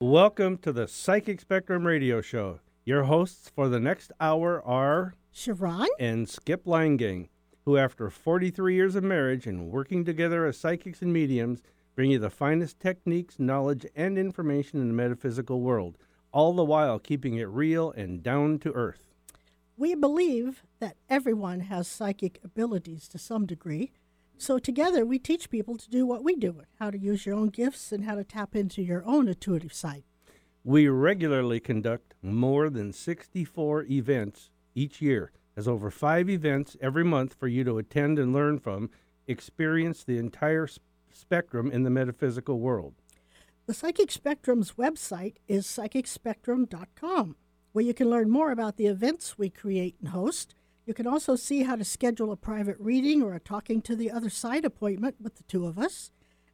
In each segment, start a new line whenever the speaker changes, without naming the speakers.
Welcome to the Psychic Spectrum Radio Show. Your hosts for the next hour are
Sharon?
and Skip Langang, who, after 43 years of marriage and working together as psychics and mediums, bring you the finest techniques, knowledge, and information in the metaphysical world, all the while keeping it real and down to earth.
We believe that everyone has psychic abilities to some degree. So together we teach people to do what we do, how to use your own gifts and how to tap into your own intuitive side.
We regularly conduct more than 64 events each year. There's over five events every month for you to attend and learn from, experience the entire spectrum in the metaphysical world.
The Psychic Spectrum's website is psychicspectrum.com, where you can learn more about the events we create and host. You can also see how to schedule a private reading or a talking to the other side appointment with the two of us.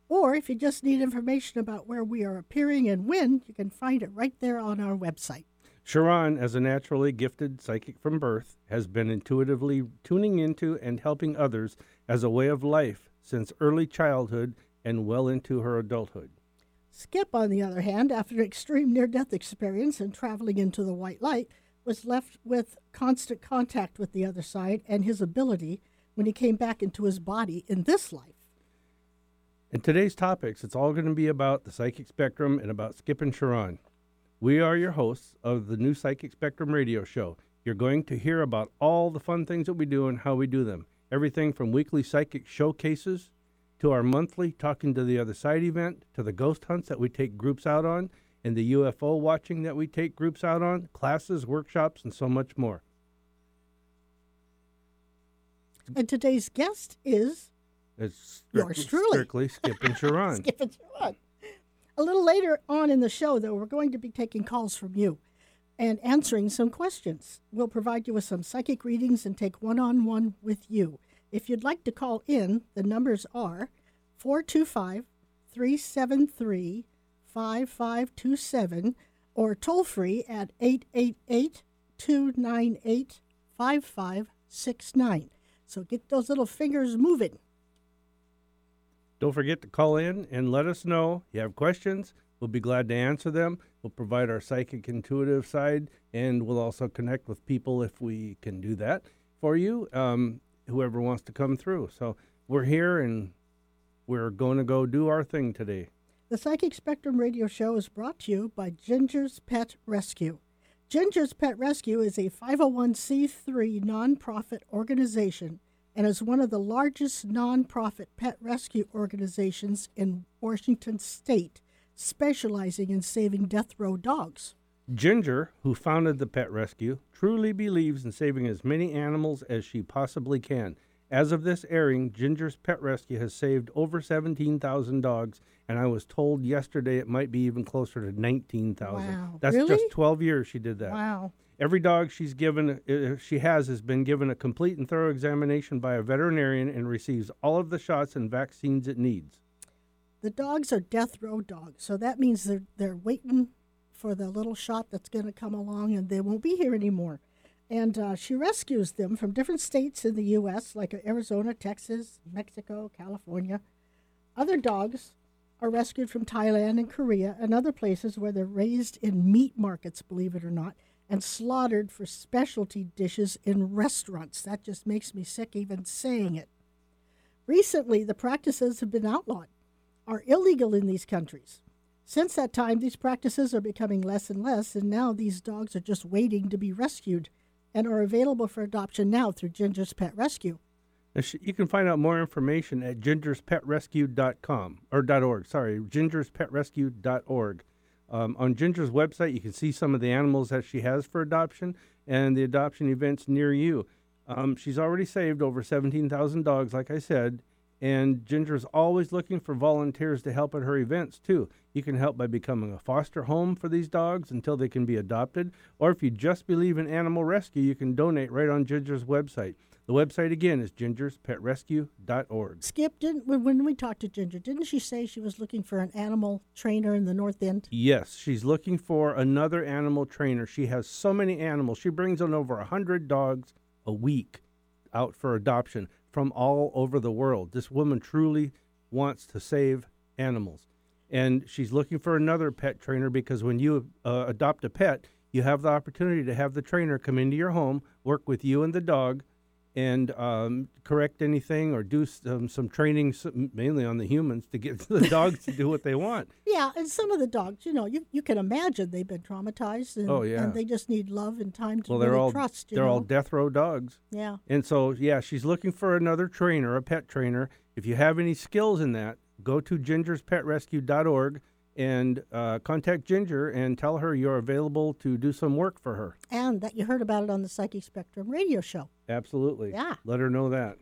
Or if you just need information about where we are appearing and when, you can find it right there on our website.
Sharon, as a naturally gifted psychic from birth, has been intuitively tuning into and helping others as a way of life since early childhood and well into her adulthood.
Skip, on the other hand, after an extreme near death experience and traveling into the white light, was left with constant contact with the other side and his ability when he came back into his body in this life.
In today's topics, it's all going to be about the psychic spectrum and about Skip and Sharon. We are your hosts of the new Psychic Spectrum radio show. You're going to hear about all the fun things that we do and how we do them. Everything from weekly psychic showcases to our monthly Talking to the Other Side event to the ghost hunts that we take groups out on and the UFO watching that we take groups out on, classes, workshops, and so much more.
And today's guest is
It's
Yours truly.
strictly Skip and Sharon.
Skip and Sharon. A little later on in the show, though, we're going to be taking calls from you and answering some questions. We'll provide you with some psychic readings and take one on one with you. If you'd like to call in, the numbers are 425 373 5527 or toll free at 888 298 5569. So get those little fingers moving.
Don't forget to call in and let us know you have questions. We'll be glad to answer them. We'll provide our psychic intuitive side, and we'll also connect with people if we can do that for you, um, whoever wants to come through. So we're here and we're going to go do our thing today.
The Psychic Spectrum radio show is brought to you by Ginger's Pet Rescue. Ginger's Pet Rescue is a 501c3 nonprofit organization and is one of the largest nonprofit pet rescue organizations in Washington state, specializing in saving death row dogs.
Ginger, who founded the pet rescue, truly believes in saving as many animals as she possibly can. As of this airing, Ginger's Pet Rescue has saved over 17,000 dogs, and I was told yesterday it might be even closer to 19,000.
Wow.
That's
Really?
just 12 years she did that.
Wow.
Every dog she's given, uh, she has, has been given a complete and thorough examination by a veterinarian and receives all of the shots and vaccines it needs.
The dogs are death row dogs, so that means they're they're waiting for the little shot that's going to come along, and they won't be here anymore. And uh, she rescues them from different states in the U.S., like Arizona, Texas, Mexico, California. Other dogs are rescued from Thailand and Korea and other places where they're raised in meat markets, believe it or not, and slaughtered for specialty dishes in restaurants. That just makes me sick even saying it. Recently, the practices have been outlawed, are illegal in these countries. Since that time, these practices are becoming less and less, and now these dogs are just waiting to be rescued and are available for adoption now through Ginger's Pet Rescue.
You can find out more information at gingerspetrescue.com or .org. Sorry, gingerspetrescue.org. Um, on Ginger's website, you can see some of the animals that she has for adoption and the adoption events near you. Um, she's already saved over 17,000 dogs, like I said, and Ginger's always looking for volunteers to help at her events, too. You can help by becoming a foster home for these dogs until they can be adopted, or if you just believe in animal rescue, you can donate right on Ginger's website. The website again is gingerspetrescue.org.
Skip, didn't when when we talked to Ginger, didn't she say she was looking for an animal trainer in the North End?
Yes, she's looking for another animal trainer. She has so many animals. She brings in over a hundred dogs a week out for adoption from all over the world. This woman truly wants to save animals. and she's looking for another pet trainer because when you uh, adopt a pet, you have the opportunity to have the trainer come into your home, work with you and the dog, and um, correct anything or do some, some training, some, mainly on the humans, to get the dogs to do what they want.
Yeah, and some of the dogs, you know, you, you can imagine they've been traumatized, and,
Oh, yeah.
and they just need love and time to
Well, they're
really
all
trust.
They're
know?
all death row dogs.
yeah.
And so, yeah, she's looking for another trainer, a pet trainer. If you have any skills in that, go to gingerspetrescue.org and uh, contact Ginger and tell her you're available to do some work for her.
and that you heard about it on the Psychic Spectrum radio show.
Absolutely.
Yeah.
Let her know that.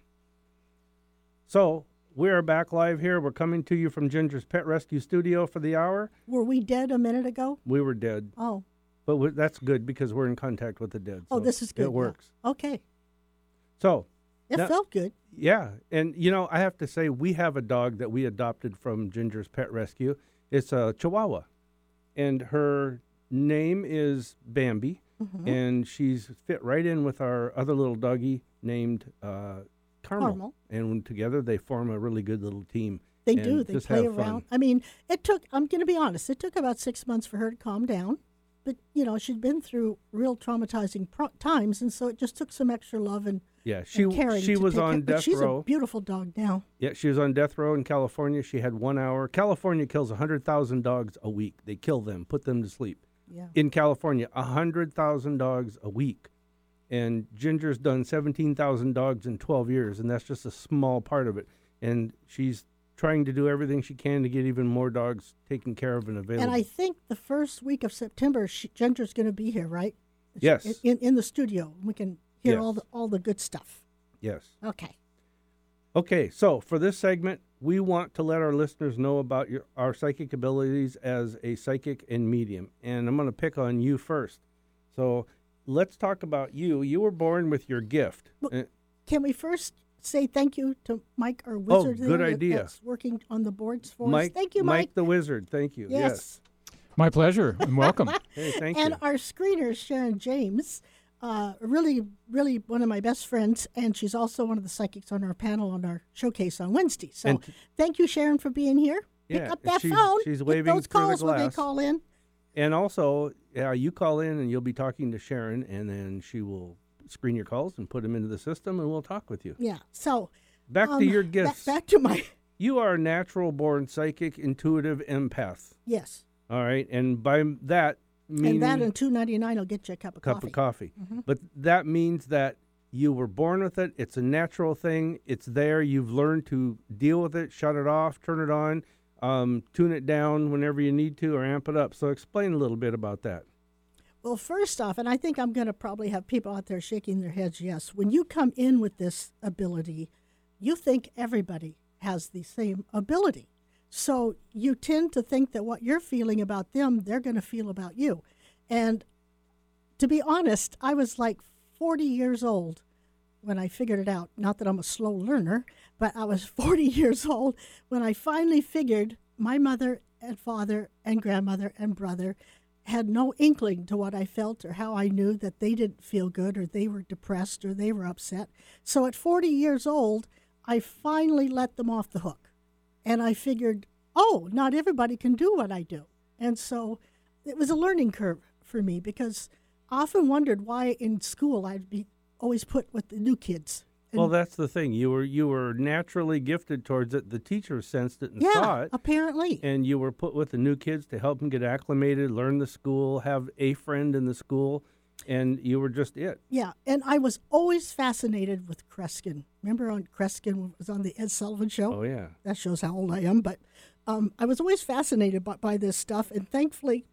So, we are back live here. We're coming to you from Ginger's Pet Rescue Studio for the hour.
Were we dead a minute ago?
We were dead,
Oh,
but that's good because we're in contact with the dead.
oh, this is good.
It works.
Okay,
So,
it
Now-
felt good.
Yeah, and you know, I have to say, we have a dog that we adopted from Ginger's Pet Rescue. It's a Chihuahua, and her name is Bambi,
Mhm.
and she's fit right in with our other little doggy named uh, Carmel.
Carmel.
And together, they form a really good little team.
They do. They play
have fun.
around. I mean, it took. I'm going to be honest. It took about six months for her to calm down, but you know, she'd been through real traumatizing pro- times, and so it just took some extra love and,
Yeah, she she was on death
she's
row.
a beautiful dog now.
Yeah, she was on death row in California. She had one hour. California kills 100,000 dogs a week. They kill them, put them to sleep.
Yeah.
in California, 100,000 dogs a week. And Ginger's done 17,000 dogs in 12 years, and that's just a small part of it. And she's trying to do everything she can to get even more dogs taken care of and available.
And I think the first week of September, she, Ginger's going to be here, right? She-
Yes.
In in the studio, we can hear all the all the good stuff.
yes.
Okay.
Okay, so for this segment, we want to let our listeners know about your, our psychic abilities as a psychic and medium. And I'm going to pick on you first. So let's talk about you. You were born with your gift.
Well,
Uh,
Can we first say thank you to Mike, our wizard?
Oh, good
there that-
idea.
That's working on the boards for
Mike,
us. Thank you,
Mike
Mike.
the Wizard. Thank you.
Yes.
My pleasure and welcome.
Hey, thank
and
you.
our screener, Sharon James, uh, really, really one of my best friends, and she's also one of the psychics on our panel on our showcase on Wednesday. So
And-
thank you, Sharon, for being here. Pick
Yeah,
up that
she's-
phone.
she's waving
those calls when they call in.
And also, yeah, you call in and you'll be talking to Sharon, and then she will screen your calls and put them into the system, and we'll talk with you.
Yeah. So
Back
um,
to your gifts.
back to my
you are a natural born psychic, intuitive empath.
yes,
All right, and by that meaning
and that and two ninety nine will get you a cup of
cup
coffee.
of coffee.
Mm-hmm.
But that means that you were born with it. It's a natural thing. It's there. You've learned to deal with it, shut it off, turn it on, um, tune it down whenever you need to, or amp it up. So explain a little bit about that.
Well, first off, and I think I'm going to probably have people out there shaking their heads. Yes, when you come in with this ability, you think everybody has the same ability. So you tend to think that what you're feeling about them, they're going to feel about you. And to be honest, I was like 40 years old when I figured it out. Not that I'm a slow learner, but I was 40 years old when I finally figured my mother and father and grandmother and brother had no inkling to what I felt or how I knew that they didn't feel good or they were depressed or they were upset. So at 40 years old, I finally let them off the hook. And I figured, oh, not everybody can do what I do. And so it was a learning curve for me because I often wondered why in school I'd be always put with the new kids. And
well, that's the thing. You were you were naturally gifted towards it. The teachers sensed it and saw it,
apparently.
and you were put with the new kids to help them get acclimated, learn the school, have a friend in the school, and you were just it.
Yeah, and I was always fascinated with Kreskin. Remember on Kreskin was on the Ed Sullivan Show?
Oh yeah.
That shows how old I am. But um, I was always fascinated by, by this stuff, and thankfully,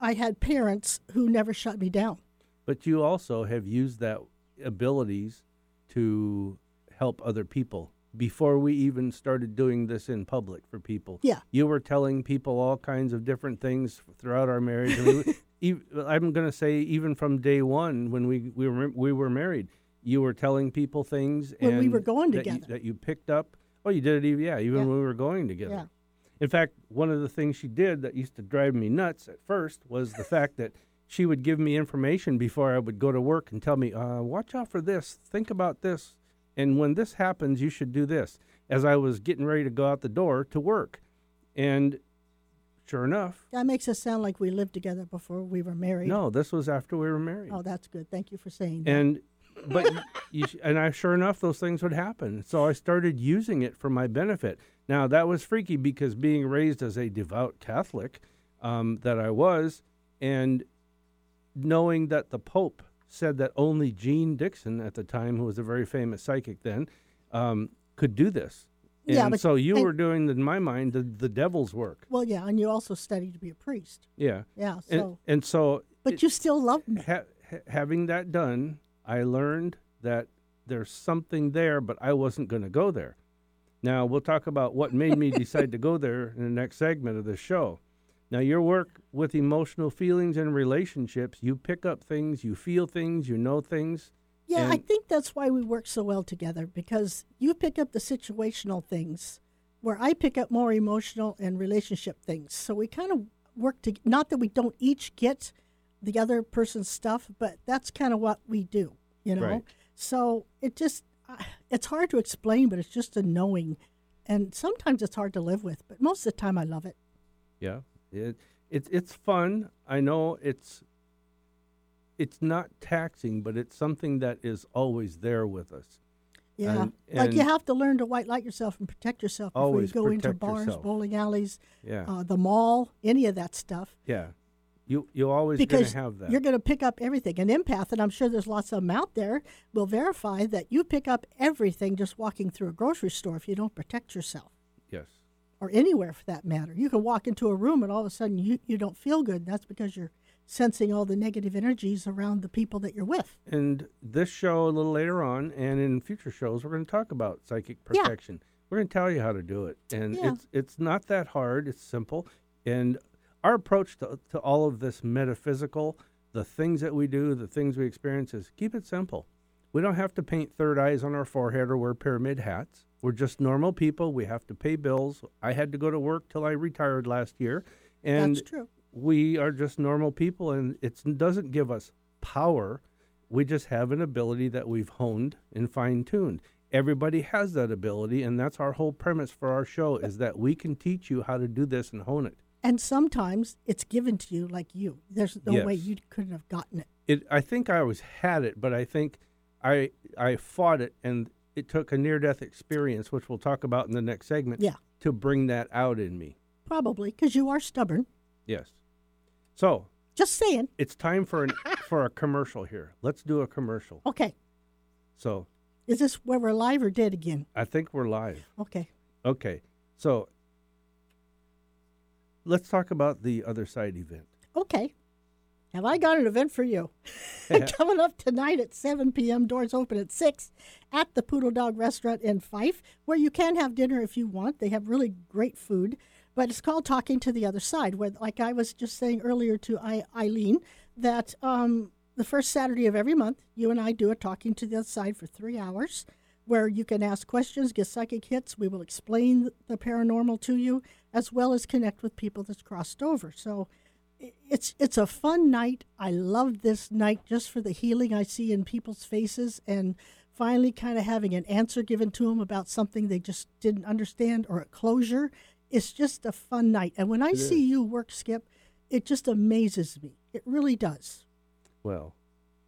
I had parents who never shut me down.
But you also have used that abilities to help other people. Before we even started doing this in public for people,
Yeah.
you were telling people all kinds of different things throughout our marriage. I mean, I'm going to say even from day one when we we were we were married, you were telling people things
When we were going
that you-
together.
that you picked up. Oh, you did it even yeah, even
Yeah.
when we were going together.
Yeah.
In fact, one of the things she did that used to drive me nuts at first was the fact that she would give me information before I would go to work and tell me, uh, watch out for this, think about this, and when this happens, you should do this, as I was getting ready to go out the door to work. And sure enough,
That makes us sound like we lived together before we were married.
no, this was after we were married.
Oh, that's good. Thank you for saying that.
and but you, sh- and I sure enough those things would happen. So I started using it for my benefit. Now that was freaky because being raised as a devout Catholic um, that I was, and knowing that the Pope said that only Jeane Dixon at the time, who was a very famous psychic then, um, could do this. And
Yeah, but-
so you
and-
were doing, in my mind, the, the devil's work.
well, yeah, and you also studied to be a priest.
Yeah.
Yeah,
And,
so
and so
but you still love me.
ha- having that done, I learned that there's something there, but I wasn't going to go there. Now, we'll talk about what made me decide to go there in the next segment of the show. Now, your work with emotional feelings and relationships, you pick up things, you feel things, you know things.
Yeah, I think that's why we work so well together because you pick up the situational things where I pick up more emotional and relationship things. So we kind of work to not that we don't each get the other person's stuff, but that's kind of what we do, you know.
Right.
So it just it's hard to explain, but it's just a knowing and sometimes it's hard to live with, but most of the time I love it.
Yeah, it, it's it's fun. I know it's it's not taxing, but it's something that is always there with us.
Yeah.
And-
like you have to learn to white light yourself and protect yourself before you go into bars,
yourself.
bowling alleys,
Yeah,
uh, the mall, any of that stuff.
yeah. You you always going
because
to have that.
you're going to pick up everything. An empath, and I'm sure there's lots of them out there, will verify that you pick up everything just walking through a grocery store if you don't protect yourself,
yes.
or anywhere for that matter. You can walk into a room and all of a sudden you, you don't feel good. That's because you're sensing all the negative energies around the people that you're with.
And this show a little later on, and in future shows, we're going to talk about psychic
Yeah.
protection. We're going to tell you how to do it, and
Yeah.
it's it's not that hard. It's simple, and our approach to to all of this metaphysical, the things that we do, the things we experience, is keep it simple. We don't have to paint third eyes on our forehead or wear pyramid hats. We're just normal people. We have to pay bills. I had to go to work till I retired last year, and
That's true.
we are just normal people and it doesn't give us power we just have an ability that we've honed and fine-tuned everybody has that ability and that's our whole premise for our show is that we can teach you how to do this and hone it
And sometimes it's given to you like you. There's no way you couldn't have gotten it.
it i think i always had it but i think i i fought it and it took a near-death experience which we'll talk about in the next segment
Yeah.
to bring that out in me
Probably because you are stubborn.
yes so
Just saying.
it's time for an for a commercial here let's do a commercial
Okay.
so
Is this where we're live or dead again?
i think we're live
Okay.
Okay, so let's talk about the other side event.
Okay. Have I got an event for you? Coming up tonight at 7 p.m., doors open at 6 at the Poodle Dog Restaurant in Fife, where you can have dinner if you want. They have really great food, but it's called Talking to the Other Side, where, like I was just saying earlier to I- Eileen, that um, the first Saturday of every month, you and I do a Talking to the Other Side for three hours, where you can ask questions, get psychic hits. We will explain the paranormal to you, as well as connect with people that's crossed over. So, it's it's a fun night. I love this night just for the healing I see in people's faces and finally kind of having an answer given to them about something they just didn't understand or a closure. It's just a fun night. And when I see you work, Skip, it just amazes me. It really does.
Well,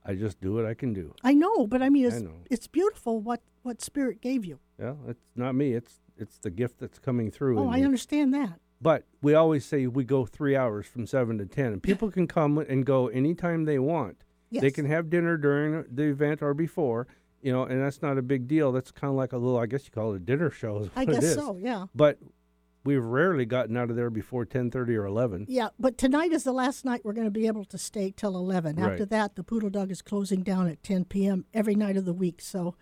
I just do what I can do.
I know, but I mean, it's,
know.
it's beautiful what, what Spirit gave you.
Yeah, it's not me. It's it's the gift that's coming through.
Oh, I
me.
understand that.
But we always say we go three hours from seven to ten, and people can come and go anytime they want.
Yes.
They can have dinner during the event or before, you know, and that's not a big deal. That's kind of like a little, I guess you call it a dinner show.
I guess so, yeah.
But we've rarely gotten out of there before ten thirty or eleven.
Yeah, but tonight is the last night we're going to be able to stay till 11. After
Right.
that, the Poodle Dog is closing down at 10 p.m. every night of the week. So,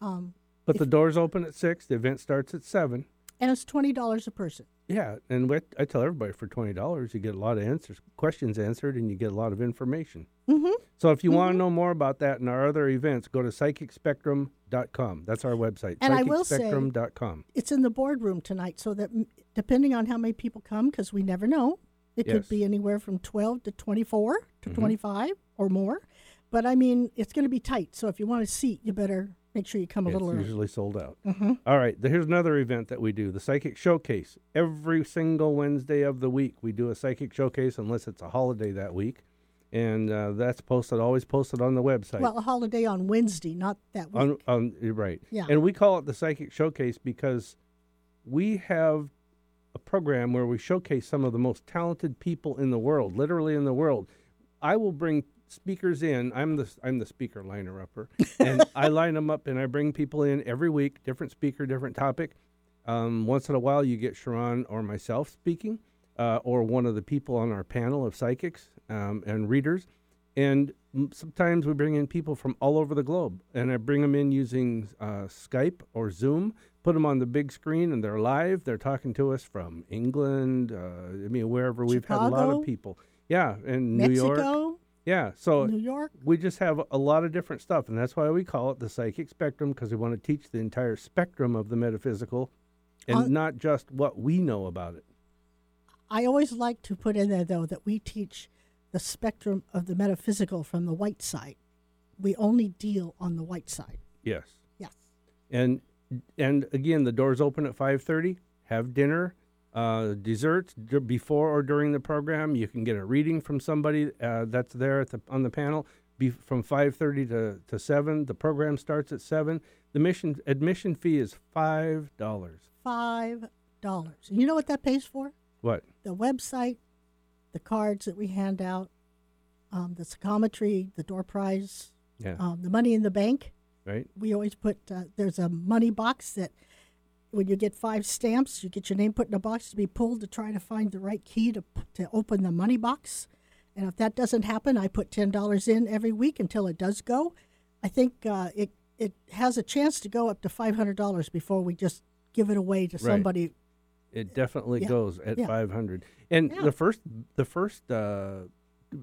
um,
But the doors open at six. The event starts at seven.
and it's $20 a person.
Yeah, and what I tell everybody for twenty dollars, you get a lot of answers, questions answered, and you get a lot of information.
Mm-hmm.
So if you want to know more about that and our other events, go to psychicspectrum.com. That's our website.
And I will say- It's in the boardroom tonight, so that depending on how many people come, because we never know, it could be anywhere from 12 to 24 to
Mhm.
25 or more. But I mean, it's going to be tight. So if you want a seat, you better make sure you come a
it's
little early.
usually sold out.
Mhm.
All right, here's another event that we do: the Psychic Showcase. Every single Wednesday of the week, we do a Psychic Showcase, unless it's a holiday that week, and uh, that's posted always posted on the website.
Well, a holiday on Wednesday, not that week.
on, on you're right.
Yeah.
And we call it the Psychic Showcase because we have a program where we showcase some of the most talented people in the world, literally in the world. I will bring speakers in. I'm the I'm the speaker liner upper, and I line them up and I bring people in every week, different speaker, different topic. Um, once in a while, you get Sharon or myself speaking, uh, or one of the people on our panel of psychics um, and readers. And sometimes we bring in people from all over the globe, and I bring them in using uh, Skype or Zoom. Put them on the big screen, and they're live. They're talking to us from England. Uh, I mean, wherever we've had a lot of people. Yeah, and New York. Yeah, so
New York.
we just have a lot of different stuff, and that's why we call it the psychic spectrum because we want to teach the entire spectrum of the metaphysical, and
On-
not just what we know about it.
I always like to put in there, though, that we teach the spectrum of the metaphysical from the white side. We only deal on the white side.
Yes.
Yes.
and and again the doors open at 5.30 have dinner uh, desserts d- before or during the program. You can get a reading from somebody uh, that's there at the, on the panel be, from 5.30 to, to 7 the program starts at 7 the mission admission fee is $5
Five dollars. You know what that pays for?
what?
The website, the cards that we hand out, um, the psychometry, the door prize,
yeah.
um, the money in the bank.
right.
We always put uh, there's a money box that when you get five stamps, you get your name put in a box to be pulled to try to find the right key to to open the money box. And if that doesn't happen, I put ten dollars in every week until it does go. I think uh, it it has a chance to go up to five hundred dollars before we just give it away to
Right.
somebody.
it definitely
Yeah,
goes at
yeah.
500 and
Yeah.
the first the first uh,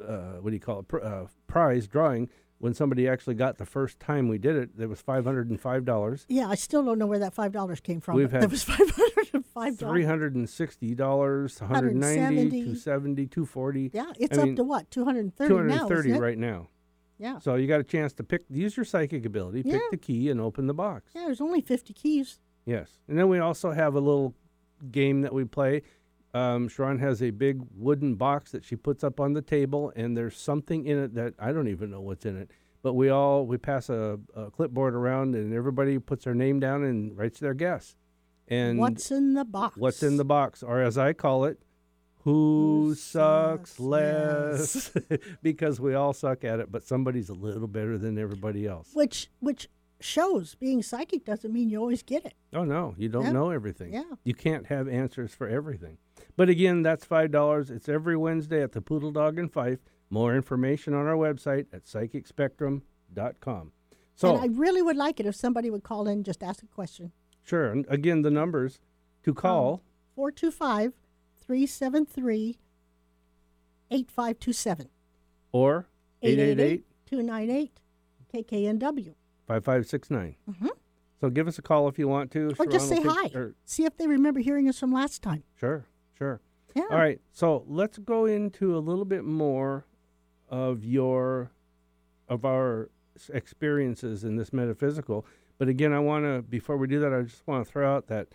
uh, what do you call it pr- uh, prize drawing when somebody actually got the first time we did it it was $505
Yeah, I still don't know where that five dollars came from.
We've had
it was five hundred and five dollars.
hundred and sixty dollars, one hundred ninety,
170.
two seventy, two forty,
Yeah, it's
I
up
mean,
to what two hundred thirty now.
and thirty right now.
Yeah.
So you got a chance to pick, use your psychic ability, pick
Yeah.
the key, and open the box.
Yeah, there's only fifty keys.
Yes, and then we also have a little game that we play. Um, Sharon has a big wooden box that she puts up on the table, and there's something in it that I don't even know what's in it. But we all we pass a, a clipboard around, and everybody puts their name down and writes their guess. And
What's in the box?
what's in the box, or as I call it, who,
Who
sucks
sucks
less? because we all suck at it, but somebody's a little better than everybody else.
Which which shows being psychic doesn't mean you always get it.
Oh no, you don't
Yeah.
know everything.
Yeah.
You can't have answers for everything. But again, that's five dollars. It's every Wednesday at the Poodle Dog and Fife. More information on our website at psychicspectrum.com. So
and I really would like it if somebody would call in just ask a question.
sure. And again, the numbers to call
425 373 8527.
or 888
298 KKNW.
5569.
Mhm.
So give us a call if you want to.
Or just say hi.
or-
See if they remember hearing us from last time.
sure, sure.
Yeah.
All right. So let's go into a little bit more of your of our experiences in this metaphysical. But again, I want to before we do that, I just want to throw out that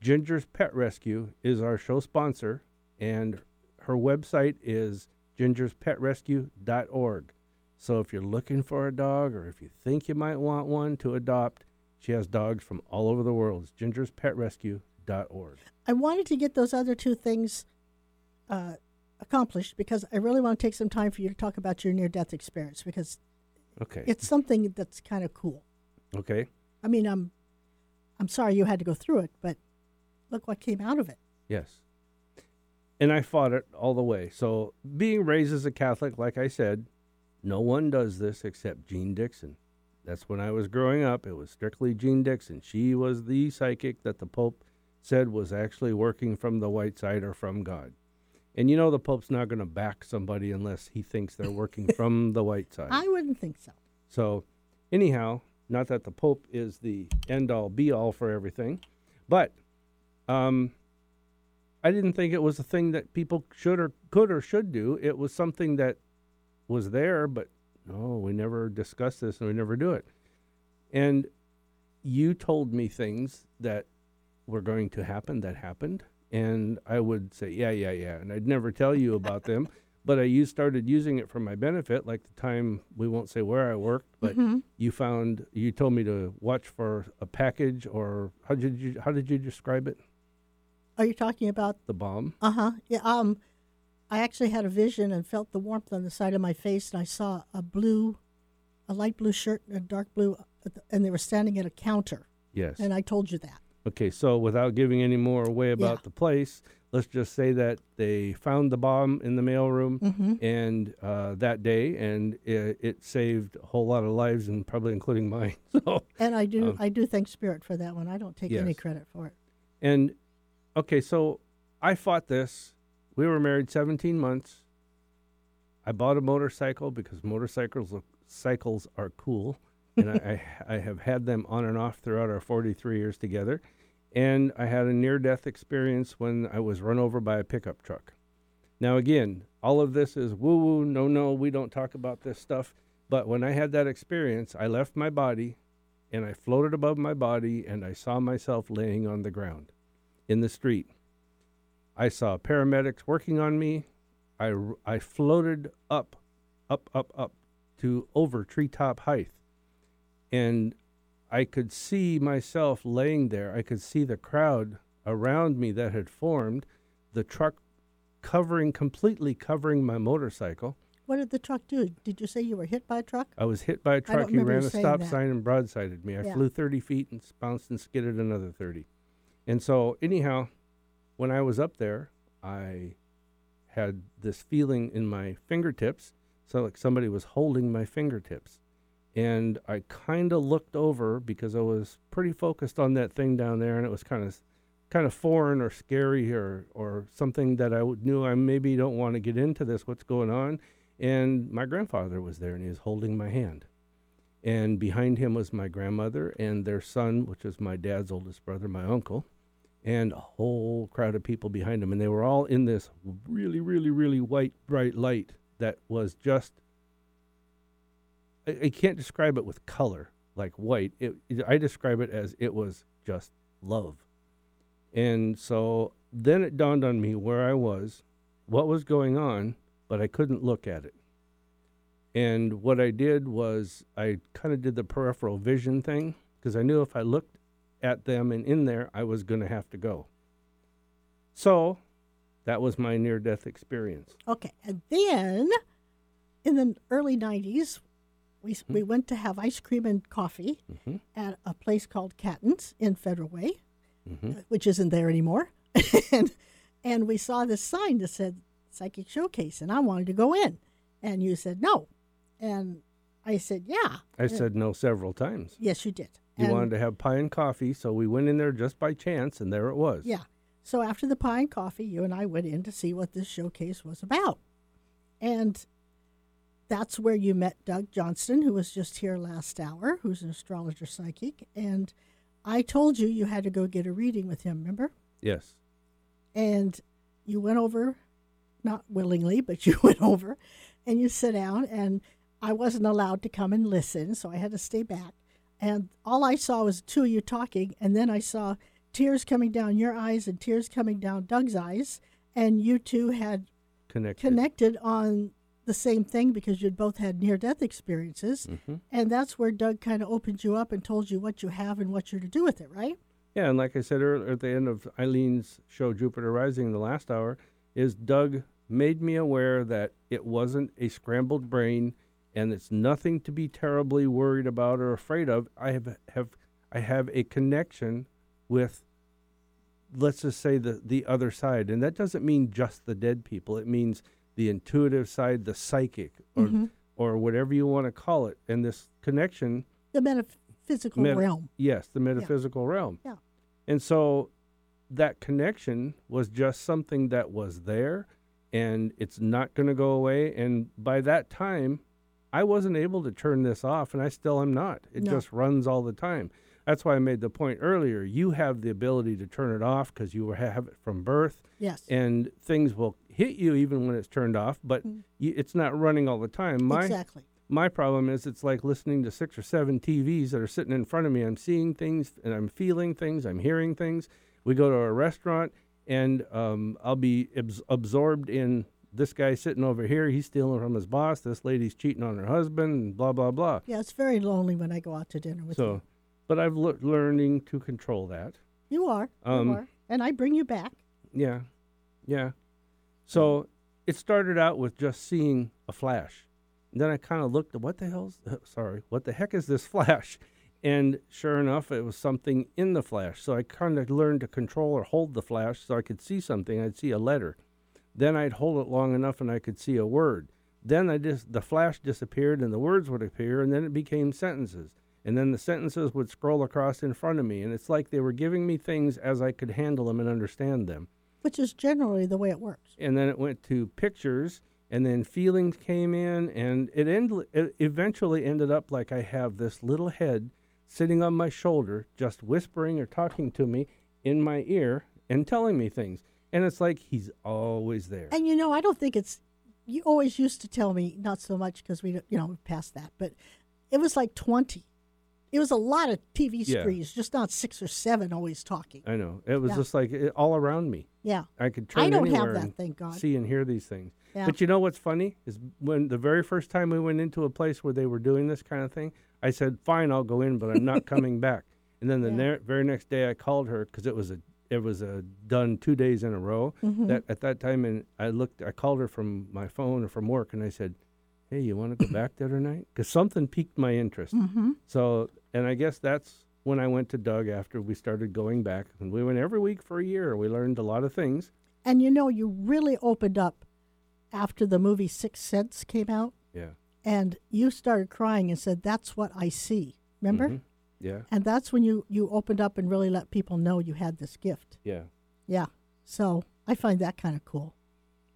Ginger's Pet Rescue is our show sponsor, and her website is gingerspetrescue.org. So if you're looking for a dog, or if you think you might want one to adopt, she has dogs from all over the world. It's gingerspetrescue.org.
I wanted to get those other two things uh, accomplished because I really want to take some time for you to talk about your near death experience because
Okay.
it's something that's kind of cool.
okay.
I mean, I'm I'm sorry you had to go through it, but look what came out of it.
Yes. And I fought it all the way. So, being raised as a Catholic, like I said, no one does this except Jeane Dixon. That's when I was growing up. It was strictly Jeane Dixon. She was the psychic that the Pope said was actually working from the white side or from God. And you know, the Pope's not going to back somebody unless he thinks they're working from the white side.
I wouldn't think so.
So, anyhow, not that the Pope is the end all be all for everything, but um, I didn't think it was a thing that people should or could or should do. It was something that was there, but no, we never discussed this and we never do it. And you told me things that were going to happen that happened, and I would say, yeah, yeah, yeah, and I'd never tell you about them. But I used, started using it for my benefit, like the time we won't say where I worked, but
Mhm.
you found you told me to watch for a package, or how did you how did you describe it?
Are you talking about?
The bomb.
Uh huh. Yeah. Um, I actually had a vision and felt the warmth on the side of my face, and I saw a blue, a light blue shirt and a dark blue, and they were standing at a counter.
Yes.
And I told you that.
Okay, so without giving any more away about
Yeah.
the place, let's just say that they found the bomb in the mailroom
Mm-hmm.
and uh, that day, and it, it saved a whole lot of lives, and probably including mine. So,
And I do,
Um,
I do thank Spirit for that one. I don't take any credit for it.
and okay, so I fought this. We were married 17 months. I bought a motorcycle because motorcycles look, cycles are cool, and I, I have had them on and off throughout our 43 years together. And I had a near death experience when I was run over by a pickup truck. Now, again, all of this is woo woo, no, no, we don't talk about this stuff. But when I had that experience, I left my body and I floated above my body and I saw myself laying on the ground in the street. I saw paramedics working on me. I, I floated up, up, up, up to over treetop height. And I could see myself laying there. I could see the crowd around me that had formed, the truck covering, completely covering my motorcycle.
What did the truck do? Did you say you were hit by a truck?
I was hit by a truck. He ran a stop
that.
sign and broadsided me. I
Yeah.
flew 30 feet and bounced and skidded another 30. And so, anyhow, when I was up there, I had this feeling in my fingertips, so like somebody was holding my fingertips. And I kind of looked over because I was pretty focused on that thing down there, and it was kind of kind of foreign or scary or or something that I knew I maybe don't want to get into this. What's going on? And my grandfather was there, and he was holding my hand. And behind him was my grandmother and their son, which is my dad's oldest brother, my uncle, and a whole crowd of people behind him. And they were all in this really, really, really white, bright light that was just. I, I can't describe it with color like white. It, I describe it as it was just love. And so then it dawned on me where I was, what was going on, but I couldn't look at it. And what I did was I kind of did the peripheral vision thing because I knew if I looked at them and in there, I was going to have to go. So that was my near death experience.
Okay, and then in the early '90s, we s we went to have ice cream and coffee
Mm-hmm.
at a place called Catton's in Federal Way,
Mm-hmm.
uh, which isn't there anymore, and and we saw this sign that said psychic showcase, and I wanted to go in, and you said no, and I said yeah.
I said no several times.
yes, you did.
You
And-
wanted to have pie and coffee, so we went in there just by chance, and there it was.
Yeah. So after the pie and coffee, you and I went in to see what this showcase was about. And that's where you met Doug Johnston, who was just here last hour, who's an astrologer psychic. And I told you you had to go get a reading with him, remember?
Yes.
And you went over, not willingly, but you went over and you sit down. And I wasn't allowed to come and listen, so I had to stay back. And all I saw was two of you talking. And then I saw tears coming down your eyes and tears coming down Doug's eyes. And you two had
Connected.
connected on the same thing because you'd both had near death experiences.
hmm
And that's where Doug kind of opened you up and told you what you have and what you're to do with it, right?
Yeah, and like I said earlier at the end of Eileen's show, Jupiter Rising, the last hour, is Doug made me aware that it wasn't a scrambled brain and it's nothing to be terribly worried about or afraid of. I have have I have a connection with let's just say the the other side. And that doesn't mean just the dead people. It means the intuitive side, the psychic or
Mhm.
or whatever you want to call it. And this connection
The metaphysical
Meta-
realm.
Yes, the metaphysical realm.
Yeah.
And so that connection was just something that was there and it's not going to go away. And by that time, I wasn't able to turn this off and I still am not. It
No.
just runs all the time. That's why I made the point earlier. You have the ability to turn it off because you have it from birth
Yes.
and things will hit you even when it's turned off, but
Mm.
you, it's not running all the time. My
exactly.
My problem is it's like listening to six or seven TVs that are sitting in front of me. I'm seeing things and I'm feeling things. I'm hearing things. We go to a restaurant and um, I'll be abs- absorbed in this guy sitting over here. He's stealing from his boss. This lady's cheating on her husband. And blah blah blah.
Yeah, it's very lonely when I go out to dinner with
So, but I've le- learning to control that.
you. You are.
um,
you are. And I bring you back.
Yeah, yeah. So it started out with just seeing a flash. And then I kind of looked at what the hell's sorry, what the heck is this flash? And sure enough, it was something in the flash. So I kind of learned to control or hold the flash so I could see something. I'd see a letter. Then I'd hold it long enough and I could see a word. Then I just the flash disappeared and the words would appear and then it became sentences. And then the sentences would scroll across in front of me and it's like they were giving me things as I could handle them and understand them
Which is generally the way it works.
and then it went to pictures and then feelings came in and it, end, it eventually ended up like i have this little head sitting on my shoulder just whispering or talking to me in my ear and telling me things and it's like he's always there
And you know, I don't think it's. You always used to tell me not so much because we, you know, past that, but it was like twenty. It was a lot of TV
Yeah.
screens, just not six or seven always talking.
i know it was
Yeah.
just like it, all around me
Yeah,
i could turn
I don't have
anywhere
that,
and
thank God.
see and hear these things
Yeah.
But you know what's funny is when the very first time we went into a place where they were doing this kind of thing, I said, "Fine, I'll go in, but I'm not coming back." And then the
Yeah.
ne- very next day, I called her because it was a it was a done two days in a row.
Mm-hmm.
That at that time, and I looked, I called her from my phone or from work, and I said, "Hey, you want to go back the other night?" Because something piqued my interest.
Mm-hmm.
So, and I guess that's when I went to Doug after we started going back, and we went every week for a year. We learned a lot of things.
And you know, you really opened up after the movie Six Sense came out,
Yeah.
and you started crying and said, "That's what I see." Remember?
Mhm. Yeah.
And that's when you you opened up and really let people know you had this gift.
Yeah.
Yeah. So I find that kind of cool.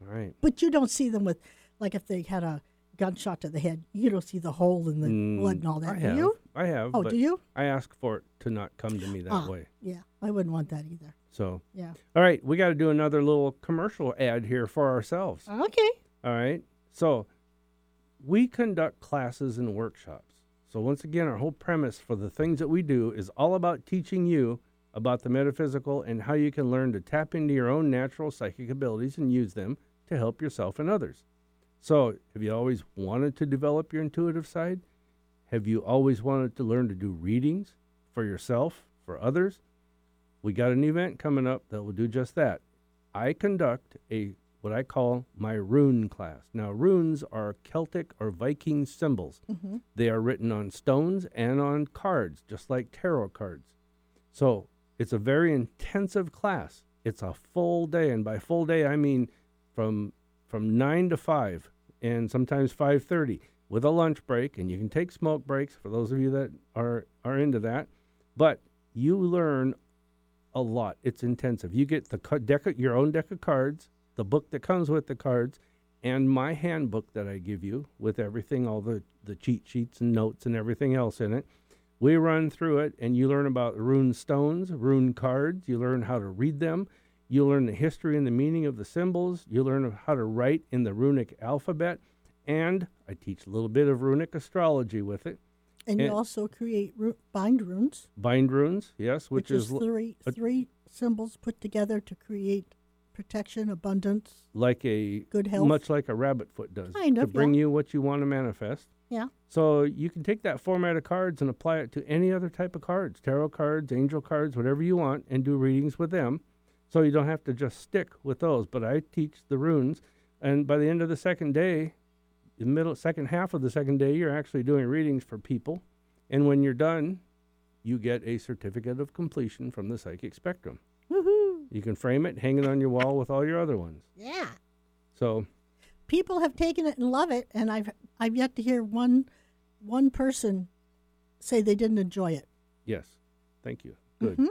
All right.
But you don't see them with, like, if they had a gunshot to the head, you don't see the hole in the blood and all that.
Mm, I
do
have.
you?
I have.
Oh, do you?
I ask for it to not come to me that
Ah.
way.
Yeah, I wouldn't want that either.
So,
Yeah.
all right, we got to do another little commercial ad here for ourselves.
Okay.
All right. So, we conduct classes and workshops. So, once again, our whole premise for the things that we do is all about teaching you about the metaphysical and how you can learn to tap into your own natural psychic abilities and use them to help yourself and others. So, have you always wanted to develop your intuitive side? Have you always wanted to learn to do readings for yourself, for others? We got an event coming up that will do just that. I conduct a what I call my rune class. Now, runes are Celtic or Viking symbols.
Mm-hmm.
They are written on stones and on cards, just like tarot cards. So it's a very intensive class. It's a full day, and by full day I mean from from nine to five, and sometimes five thirty, with a lunch break, and you can take smoke breaks for those of you that are are into that. But you learn a lot. It's intensive. You get the deck of, your own deck of cards, the book that comes with the cards, and my handbook that I give you with everything, all the, the cheat sheets and notes and everything else in it. We run through it, and you learn about rune stones, rune cards. You learn how to read them. You learn the history and the meaning of the symbols. You learn how to write in the runic alphabet. And I teach a little bit of runic astrology with it.
And you also create ru- bind runes,
Bind runes, yes, which,
which, is,
l-
three three symbols put together to create protection, abundance,
like a
good health.
much like a rabbit foot does
Kind
to bring
yeah.
you what you want to manifest.
Yeah.
So you can take that format of cards and apply it to any other type of cards, tarot cards, angel cards, whatever you want, and do readings with them. So you don't have to just stick with those. But I teach the runes, and by the end of the second day, the middle second half of the second day, you're actually doing readings for people. And when you're done, you get a certificate of completion from the psychic spectrum.
Woohoo!
You can frame it, hang it on your wall with all your other ones.
Yeah.
So
People have taken it and love it, and I've I've yet to hear one one person say they didn't enjoy it.
yes, thank you. Good.
Mhm.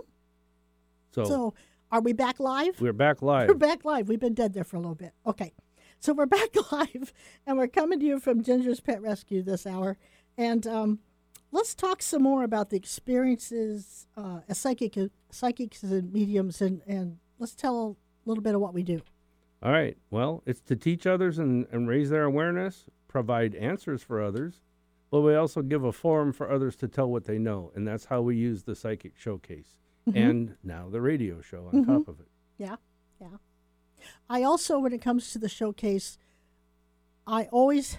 So,
So, are we back live?
we're back live.
We're back live. We've been dead there for a little bit. Okay. So we're back live, and we're coming to you from Ginger's Pet Rescue this hour. And um, let's talk some more about the experiences uh, as psychic, psychics and mediums, and, and let's tell a little bit of what we do.
All right. Well, it's to teach others and, and raise their awareness, provide answers for others, but we also give a forum for others to tell what they know. And that's how we use the psychic showcase and now the radio show on top of it.
Yeah, yeah. I also, when it comes to the showcase, I always,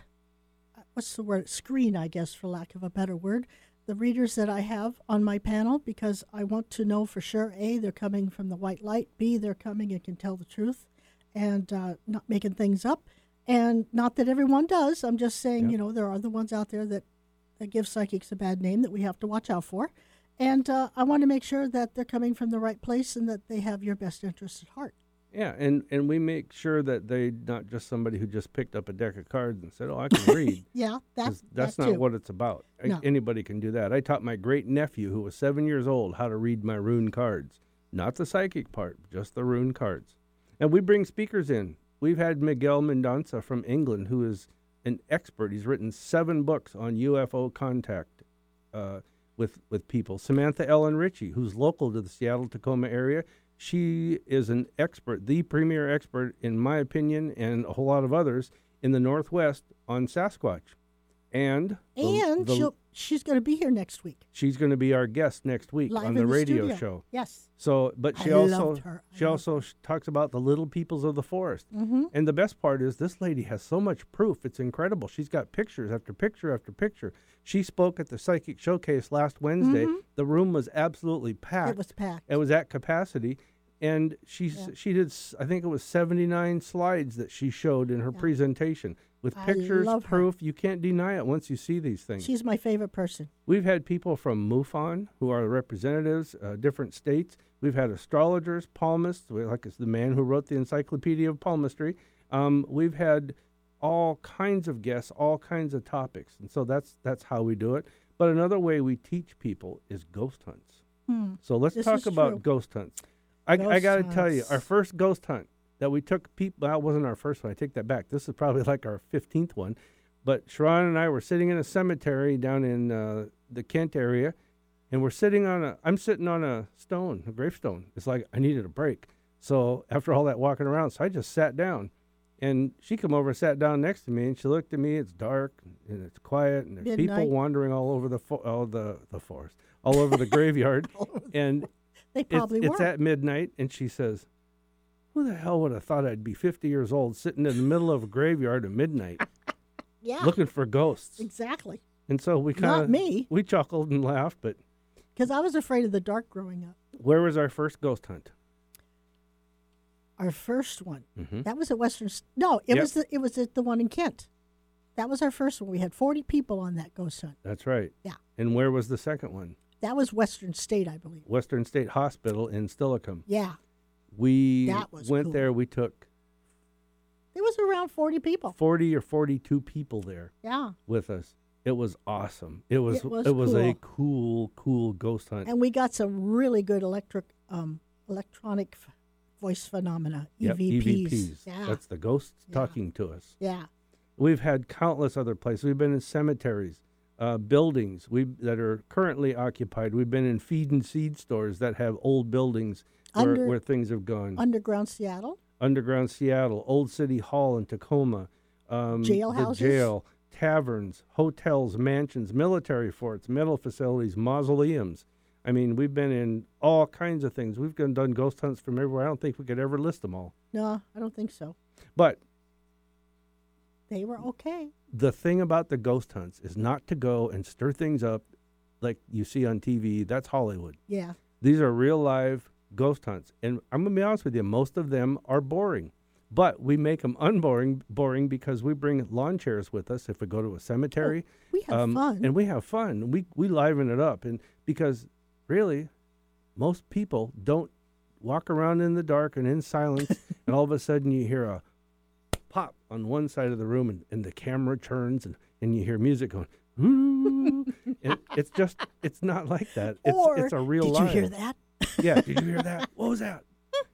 what's the word? Screen, I guess, for lack of a better word, the readers that I have on my panel because I want to know for sure A, they're coming from the white light, B, they're coming and can tell the truth and uh, not making things up. And not that everyone does. I'm just saying,
Yep.
you know, there are the ones out there that, that give psychics a bad name that we have to watch out for. And uh, I want to make sure that they're coming from the right place and that they have your best interest at heart.
Yeah, and, and we make sure that they not just somebody who just picked up a deck of cards and said, "Oh, I can read."
Yeah, that,
'Cause that's
that
not
too.
what it's about. I- Anybody can do that. I taught my great nephew, who was seven years old, how to read my rune cards. Not the psychic part, just the rune cards. And we bring speakers in. We've had Miguel Mendonça from England, who is an expert. He's written seven books on UFO contact uh, with with people. Samantha Ellen Ritchie, who's local to the Seattle Tacoma area, she is an expert, the premier expert, in my opinion, and a whole lot of others in the Northwest on Sasquatch. And the-
And
the-
she'll, she's going to be here next week.
she's going to be our guest next week
Live
on the
the
radio
studio.
show.
Yes.
So, but she
I
also. She also talks about the little peoples of the forest.
Mm-hmm.
And the best part is this lady has so much proof. It's incredible. She's got pictures after picture after picture. She spoke at the psychic showcase last Wednesday. The room was absolutely packed.
It was packed.
It was at capacity, and she
Yeah.
she did. I think it was seventy nine slides that she showed in her
Yeah.
presentation with
I
pictures,
love her.
proof. You can't deny it once you see these things.
She's my favorite person.
We've had people from MUFON who are representatives, uh, different states. We've had astrologers, palmists, like it's the man who wrote the Encyclopedia of Palmistry. Um, we've had all kinds of guests, all kinds of topics, and so that's that's how we do it. But another way we teach people is ghost hunts.
Hmm.
So let's
This
talk about
true.
ghost hunts. I, I got to tell you, our first ghost hunt that we took people, that wasn't our first one. I take that back. This is probably like our 15th one. But Sharon and I were sitting in a cemetery down in uh, the Kent area, and we're sitting on a, I'm sitting on a stone, a gravestone. It's like I needed a break. So after all that walking around, so I just sat down. And she come over and sat down next to me, and she looked at me. It's dark and it's quiet, and there's people wandering all over the fo- oh, the the forest, all over the graveyard. And
They
it's,
probably
it's
were.
at midnight, and she says, "Who the hell would have thought I'd be 50 years old, sitting in the middle of a graveyard at midnight,
yeah,
looking for ghosts?"
exactly.
And so we kind
Not
of
me,
we chuckled and laughed. But
because I was afraid of the dark growing up.
where was our first ghost hunt?
Our first one.
hmm
That was at Western. No, it
Yep.
was the, it was at the one in Kent. That was our first one. We had 40 people on that ghost hunt.
That's right.
Yeah.
And where was the second one?
That was Western State, I believe.
Western State Hospital in Steilacoom.
Yeah,
We went
cool.
there. We took
there was around 40 people.
40 or 42 people there
Yeah,
with us. It was awesome. It was
It was
a cool, cool ghost hunt.
and we got some really good electric, um, electronic f- voice phenomena,
Yep,
EVPs.
EVPs.
Yeah,
That's the ghosts
Yeah.
talking to us.
yeah.
We've had countless other places. We've been in cemeteries, uh, buildings we that are currently occupied. We've been in feed and seed stores that have old buildings where,
Under-
where things have gone.
Underground Seattle.
Underground Seattle, Old City Hall in Tacoma, um, the
Jailhouses?
jail, taverns, hotels, mansions, military forts, mental facilities, mausoleums. I mean, we've been in all kinds of things. We've gone, done ghost hunts from everywhere. I don't think we could ever list them all.
No, I don't think so.
But
They were okay.
the thing about the ghost hunts is not to go and stir things up like you see on TV. That's Hollywood.
Yeah.
These are real live ghost hunts. And I'm going to be honest with you, most of them are boring. But we make them unboring boring because we bring lawn chairs with us if we go to a cemetery.
We had
Um,
fun.
And we have fun. We, we liven it up. And because really, most people don't walk around in the dark and in silence, and all of a sudden you hear a pop on one side of the room and, and the camera turns and, and you hear music going, Ooh. and it's just, it's not like that. It's,
or
it's a real life.
did
life.
you hear that?
Yeah, did you hear that? What was that?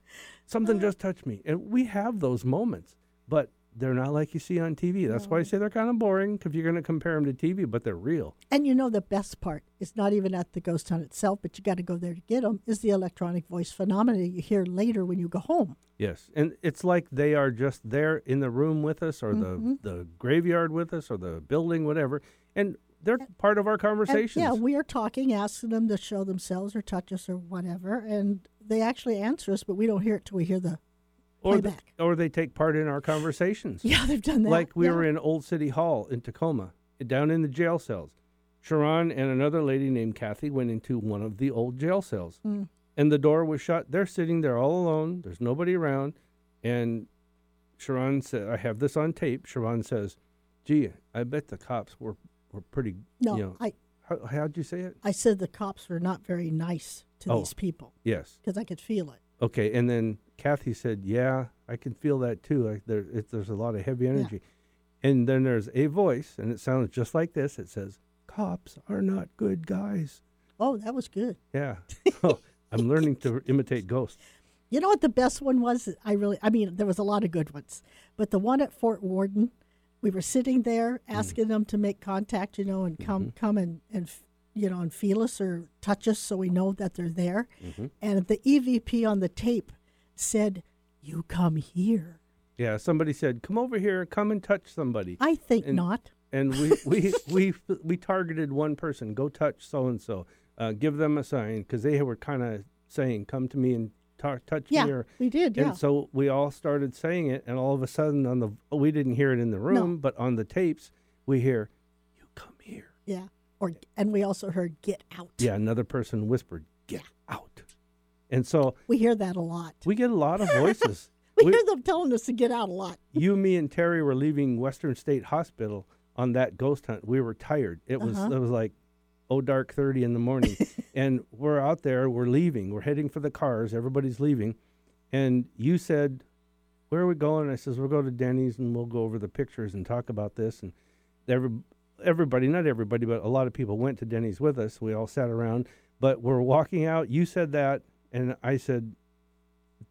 Something just touched me. And we have those moments, but they're not like you see on TV. That's why I say they're kind of boring if you're going to compare them to TV, but they're real.
And you know the best part is not even at the ghost hunt itself, but you got to go there to get them. Is the electronic voice phenomena you hear later when you go home?
Yes, and it's like they are just there in the room with us, or
Mm-hmm.
the the graveyard with us, or the building, whatever, and they're part of our
And,
conversations.
yeah, we are talking, asking them to show themselves or touch us or whatever, and they actually answer us, but we don't hear it till we hear the
or,
playback.
or they take part in our conversations.
Yeah, they've done that.
like we
yeah.
were in Old City Hall in Tacoma, down in the jail cells. Sharon and another lady named Kathy went into one of the old jail cells,
Mm.
and the door was shut. They're sitting there all alone. There's nobody around, and Sharon said, "I have this on tape." Sharon says, "Gee, I bet the cops were were pretty.
No,
you know,
I,
how, how'd you say it?
I said the cops were not very nice to
Oh.
these people
Yes.
because I could feel it.
Okay, and then Kathy said, "Yeah, I can feel that too. Like there, it, there's a lot of heavy energy." And then there's a voice, and it sounds just like this. It says, "Cops are not good guys."
Oh, that was good.
Yeah, so oh, I'm learning to imitate ghosts.
You know what the best one was? I really, I mean, there was a lot of good ones, but the one at Fort Worden, we were sitting there
Mm.
asking them to make contact, you know, and come,
Mm-hmm.
come and, and, you know, and feel us or touch us so we know that they're there.
Mm-hmm.
And the EVP on the tape said, You come here.
Yeah, somebody said, "Come over here, come and touch somebody,"
I think
And-
not.
and we we we we targeted one person. Go touch so and so. Give them a sign because they were kind of saying, "Come to me and ta- touch
Yeah,
me." Or,
we did. Yeah.
And so we all started saying it, and all of a sudden, on the we didn't hear it in the room, but on the tapes, we hear, "You come here."
yeah. Or, and we also heard, Get out.
Yeah, another person whispered, "Get out," and so
We hear that a lot.
we get a lot of voices.
We,
We-
hear them telling us to get out a lot.
you, me, and Terry were leaving Western State Hospital on that ghost hunt. We were tired. It was
Uh-huh.
it was like oh dark thirty in the morning, and we're out there. We're leaving. We're heading for the cars. Everybody's leaving, and you said, "Where are we going?" I says, "We'll go to Denny's and we'll go over the pictures and talk about this." And every everybody, not everybody, but a lot of people went to Denny's with us. We all sat around, but we're walking out. You said that, and I said,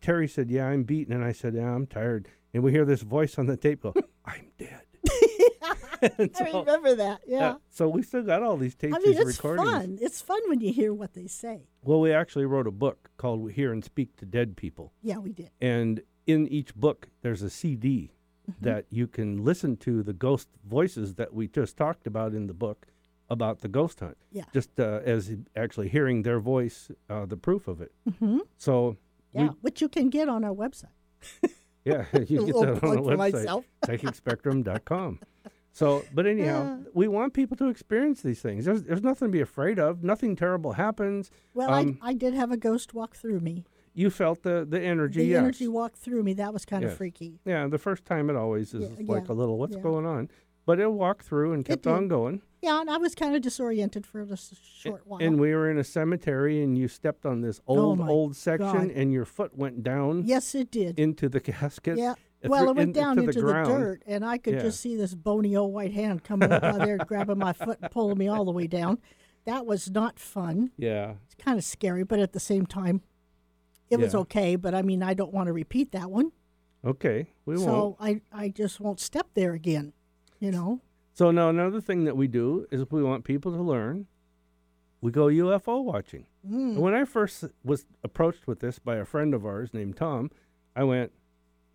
Terry said, "Yeah, I'm beaten," and I said, "Yeah, I'm tired." And we hear this voice on the tape go, "I'm dead." And
I
so,
remember that. Yeah.
uh, so we still got all these tapes, recording.
I mean, it's
recordings.
fun. It's fun when you hear what they say.
Well, we actually wrote a book called "Hear and Speak to Dead People,"
Yeah, we did.
and in each book, there's a CD
Mm-hmm.
that you can listen to the ghost voices that we just talked about in the book about the ghost hunt.
Yeah.
Just uh, as actually hearing their voice, uh, the proof of it.
hmm
So
Yeah,
we,
which you can get on our website.
yeah, you get that on
for
website. psychicspectrum.com. So, but anyhow, we want people to experience these things. There's, there's nothing to be afraid of. Nothing terrible happens.
Well,
Um,
I, I did have a ghost walk through me.
You felt the, the energy,
The
yes.
energy walked through me. That was kind
Yes.
of freaky.
Yeah, the first time it always is
Yeah,
like
yeah,
a little, what's going on? But it walked through and kept on going.
Yeah, and I was kind of disoriented for a short while.
And we were in a cemetery and you stepped on this old,
Oh
old section
God.
and your foot went down
yes, it did.
into the casket.
yeah. Well, it went
in-
down
into the
the, dirt, and I could
Yeah.
just see this bony old white hand coming up out there, grabbing my foot and pulling me all the way down. That was not fun.
Yeah.
It's kind of scary, but at the same time, it was okay. But I mean, I don't want to repeat that one.
Okay. We won't.
so I, I just won't step there again. You know?
So now another thing that we do is if we want people to learn, we go UFO watching.
Mm.
When I first was approached with this by a friend of ours named Tom, I went,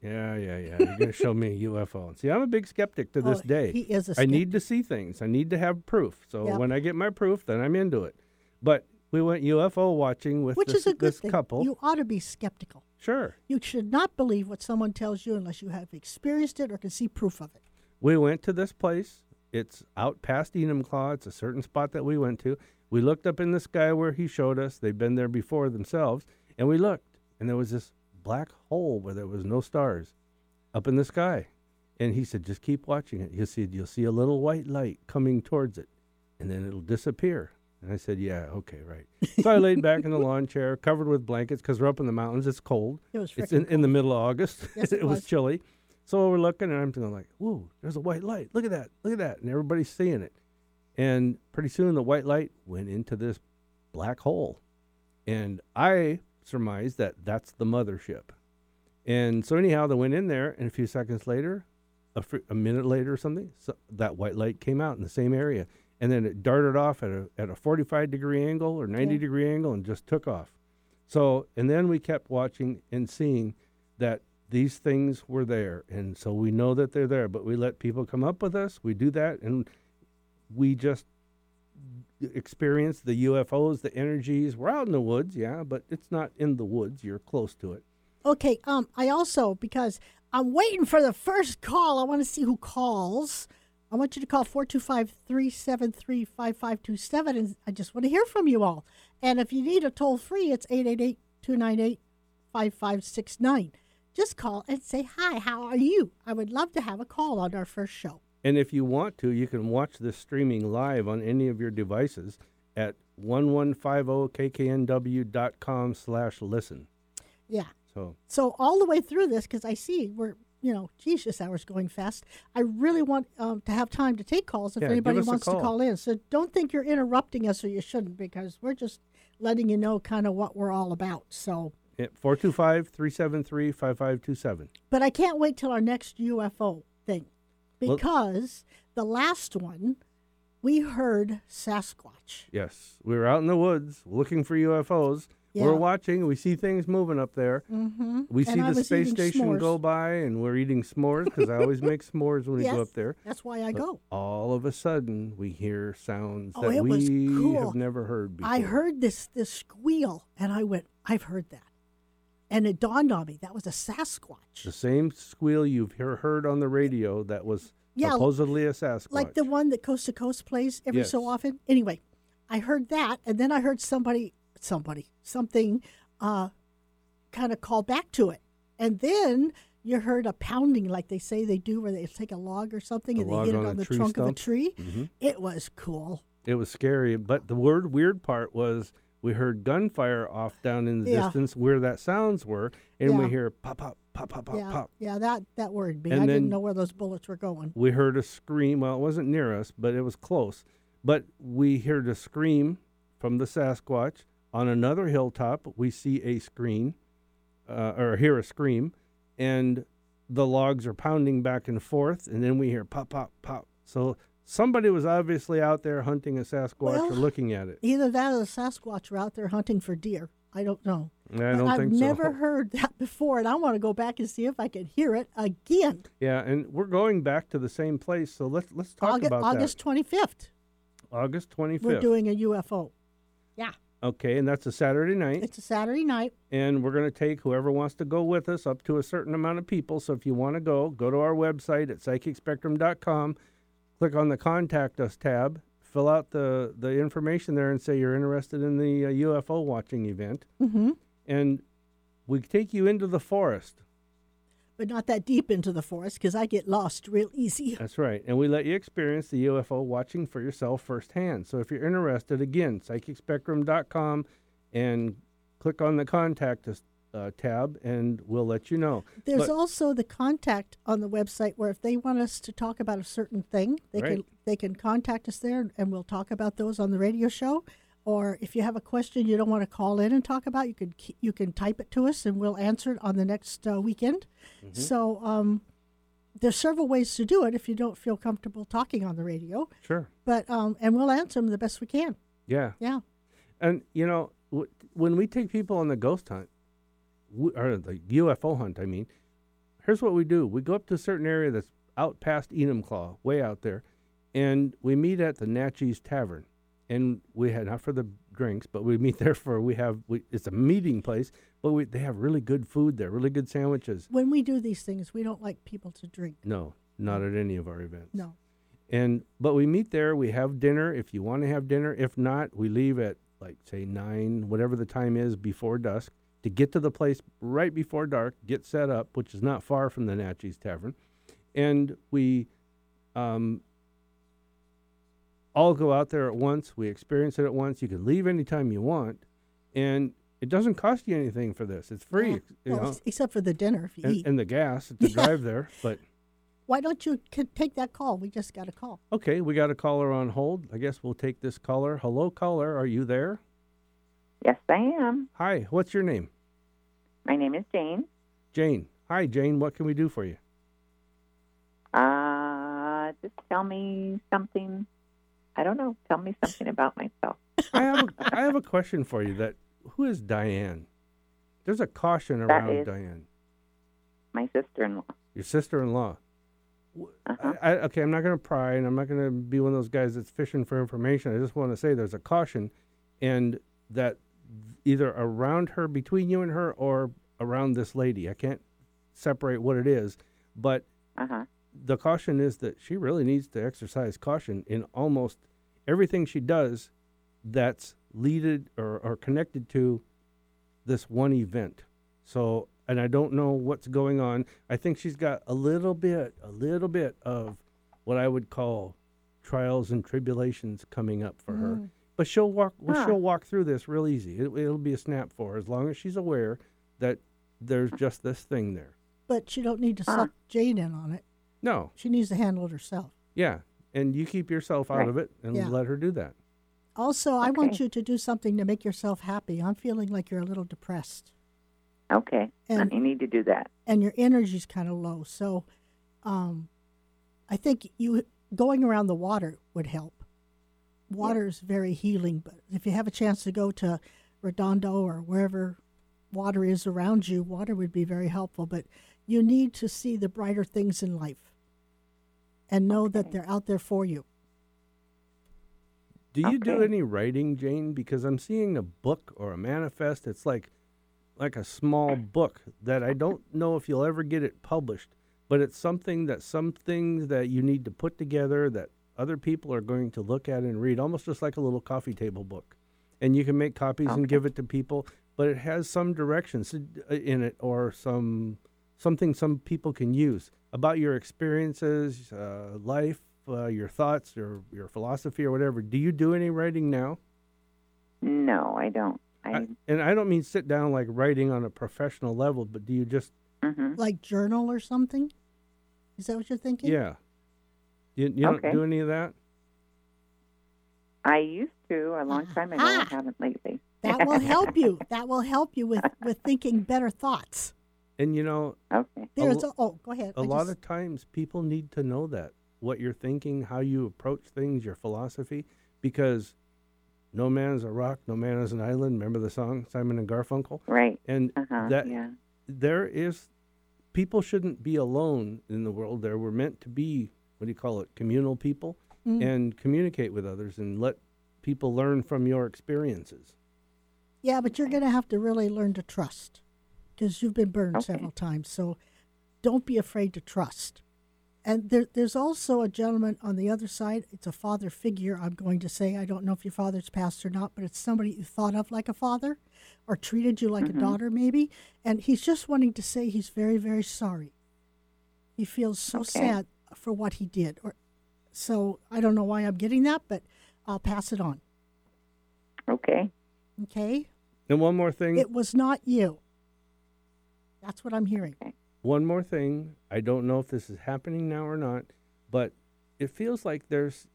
"Yeah, yeah, yeah. You're going to show me a UFO." See, I'm a big skeptic to this
Oh,
day.
He is a
I
skep-
need to see things. I need to have proof. So
Yep.
when I get my proof, then I'm into it. But we went UFO watching with
which
this,
is a good thing.
couple.
You ought to be skeptical.
sure.
You should not believe what someone tells you unless you have experienced it or can see proof of it.
We went to this place. It's out past Enumclaw. It's a certain spot that we went to. We looked up in the sky where he showed us. They've been there before themselves. And we looked, and there was this black hole where there was no stars up in the sky. And he said, just keep watching it. You'll see, you'll see a little white light coming towards it, and then it'll disappear. And I said, yeah, okay, right. So I laid back in the lawn chair, covered with blankets, because we're up in the mountains. It's cold.
It was
It's in, in the middle of August.
Yes,
it
it
was
was.
chilly. So we're looking, and I'm thinking like, "Whoa, there's a white light! Look at that! Look at that!" And everybody's seeing it. And pretty soon, the white light went into this black hole, and I surmised that that's the mothership. And so anyhow, they went in there, and a few seconds later, a, fr- a minute later or something, so that white light came out in the same area, and then it darted off at a at a 45 degree angle or 90
Yeah.
degree angle and just took off. So, and then we kept watching and seeing that these things were there, and so we know that they're there. But we let people come up with us. We do that, and we just experience the UFOs, the energies. We're out in the woods, yeah, but it's not in the woods. You're close to it.
Okay. Um. I also because I'm waiting for the first call. I want to see who calls. I want you to call 425-373-5527 and I just want to hear from you all. And if you need a toll free, it's 888-298-5569. Just call and say, "Hi, how are you?" I would love to have a call on our first show.
And if you want to, you can watch this streaming live on any of your devices at 1150kknw.com slash listen.
Yeah.
So
So all the way through this, because I see we're, you know, geez, this hour's going fast. I really want um, to have time to take calls if
Yeah,
anybody wants to
call.
call in. So don't think you're interrupting us, or you shouldn't, because we're just letting you know kind of what we're all about. So,
at 425-373-5527.
but I can't wait till our next UFO thing,
Well-
because the last one we heard Sasquatch.
Yes, we were out in the woods looking for UFOs.
Yeah.
We're watching. We see things moving up there.
Mm-hmm.
We see
and
the space station
s'mores.
go by, and we're eating s'mores because I always make s'mores when we go up there.
That's why I
But
go.
All of a sudden, we hear sounds
Oh,
that we
cool.
have never heard before.
I heard this this squeal, and I went, "I've heard that," and it dawned on me that was a Sasquatch.
the same squeal you've hear, heard on the radio that was
Yeah,
supposedly a Sasquatch.
like the one that Coast to Coast plays every so often. Anyway, I heard that, and then I heard somebody, somebody, something, uh, kind of call back to it, and then you heard a pounding, like they say they do, where they take a log or something
A
and they hit it on the trunk of a
stump?
tree.
Mhm.
It was cool.
It was scary, but the word weird part was we heard gunfire off down in the
Yeah.
distance where that sounds were, and we hear pop, pop, pop, pop, pop,
yeah,
pop.
yeah, that that worried me.
And
I didn't know where those bullets were going.
We heard a scream. Well, it wasn't near us, but it was close. But we heard a scream from the Sasquatch. On another hilltop, we see a scream, uh, or hear a scream, and the logs are pounding back and forth, and then we hear pop, pop, pop. So somebody was obviously out there hunting a Sasquatch or looking at it.
Either that or the Sasquatch were out there hunting for deer. I don't know.
I don't
I've
think
never
so.
heard that before, and I want to go back and see if I can hear it again.
Yeah, and we're going back to the same place, so let's let's talk
August,
about
August 25th.
August twenty fifth.
we're doing a UFO. Yeah,
Okay, and that's a Saturday night.
it's a Saturday night.
and we're going to take whoever wants to go with us up to a certain amount of people. So if you want to go, go to our website at psychicspectrum.com, click on the contact us tab, fill out the, the information there, and say you're interested in the uh, UFO watching event.
hmm
And we take you into the forest.
But not that deep into the forest because I get lost real easy.
That's right. And we let you experience the UFO watching for yourself firsthand. So if you're interested, again, psychicspectrum.com and click on the contact us uh, tab, and we'll let you know.
There's
But-
also the contact on the website where if they want us to talk about a certain thing, they can they can contact us there and we'll talk about those on the radio show. Or if you have a question you don't want to call in and talk about, you can you can type it to us and we'll answer it on the next uh, weekend.
Mm-hmm.
So um, there's several ways to do it if you don't feel comfortable talking on the radio.
Sure.
But um, and we'll answer them the best we can.
Yeah.
Yeah.
And you know, w- when we take people on the ghost hunt, or the UFO hunt, I mean, here's what we do: we go up to a certain area that's out past Enumclaw, way out there, and we meet at the Naches Tavern, and we had not for the drinks, but we meet there for we have we, it's a meeting place, but we they have really good food there, really good sandwiches.
When we do these things, we don't like people to drink.
No, not at any of our events.
No.
And but we meet there. We have dinner if you want to have dinner. If not, we leave at like say nine, whatever the time is before dusk, to get to the place right before dark. Get set up, which is not far from the Naches Tavern, and we um, all go out there at once. We experience it at once. You can leave anytime you want, and it doesn't cost you anything for this. It's free,
Yeah.
you
Well,
know,
except for the dinner if you
and,
eat.
and the gas to
Yeah.
drive there. But
Why don't you c- take that call? We just got a call.
Okay, we got a caller on hold. I guess we'll take this caller. Hello, caller. Are you there?
Yes, I am.
Hi, what's your name?
My name is Jane.
Jane. Hi, Jane. What can we do for you?
Uh, just tell me something. I don't know. Tell me something about myself.
I have a, I have a question for you. That who is Diane? There's a caution around Diane,
My sister-in-law.
your sister-in-law.
Uh-huh.
I, I, okay, I'm not going to pry, and I'm not going to be one of those guys that's fishing for information. I just want to say there's a caution, and that either around her, between you and her, or around this lady. I can't separate what it is, but
Uh huh.
the caution is that she really needs to exercise caution in almost everything she does that's leaded or, or connected to this one event. So, and I don't know what's going on. I think she's got a little bit, a little bit of what I would call trials and tribulations coming up for her. But she'll walk. Well,
Huh.
she'll walk through this real easy. It, it'll be a snap for her as long as she's aware that there's just this thing there.
But you don't need to
Huh.
suck Jade in on it.
No,
She needs to handle it herself.
Yeah, and you keep yourself out
Right.
of it and
Yeah.
let her do that.
Also, I want you to do something to make yourself happy. I'm feeling like you're a little depressed
Okay.
And-
I need to do that.
and your energy's kind of low. So, um, I think you going around the water would help. Water is very healing, but if you have a chance to go to Redondo or wherever water is around you, water would be very helpful. But you need to see the brighter things in life and know that they're out there for you.
Do you do any writing, Jane? Because I'm seeing a book or a manifest. It's like like a small book that I don't know if you'll ever get it published, but it's something that some things that you need to put together that other people are going to look at and read, almost just like a little coffee table book. And you can make copies and give it to people, but it has some directions uh, in it or some something some people can use about your experiences, uh, life, uh, your thoughts, or your philosophy, or whatever. Do you do any writing now?
No, I don't. I.
I, and I don't mean sit down like writing on a professional level, but do you just
hmm
Like journal or something? Is that what you're thinking?
yeah? You, you don't
Okay.
do any of that?
I used to a long time ago. I haven't lately.
That will help you. That will help you with, with thinking better thoughts.
And you know,
Okay.
There's a, oh, go ahead.
a
I
lot
just-
of times people need to know that what you're thinking, how you approach things, your philosophy, because no man is a rock, no man is an island. Remember the song Simon and Garfunkel?
Right.
And
Uh huh.
that
yeah.
there is people shouldn't be alone in the world. There we're meant to be what do you call it, communal people,
Mm.
and communicate with others and let people learn from your experiences.
Yeah, but you're going to have to really learn to trust because you've been burned
Okay.
several times. So don't be afraid to trust. And there, there's also a gentleman on the other side. It's a father figure, I'm going to say. I don't know if your father's passed or not, but it's somebody you thought of like a father or treated you like
Mm-hmm.
a daughter, maybe. And he's just wanting to say he's very, very sorry. He feels so
Okay.
sad for what he did. Or So I don't know why I'm getting that, but I'll pass it on.
Okay.
Okay?
And one more thing,
It was not you. That's what I'm hearing.
one more thing. I don't know if this is happening now or not, but it feels like there's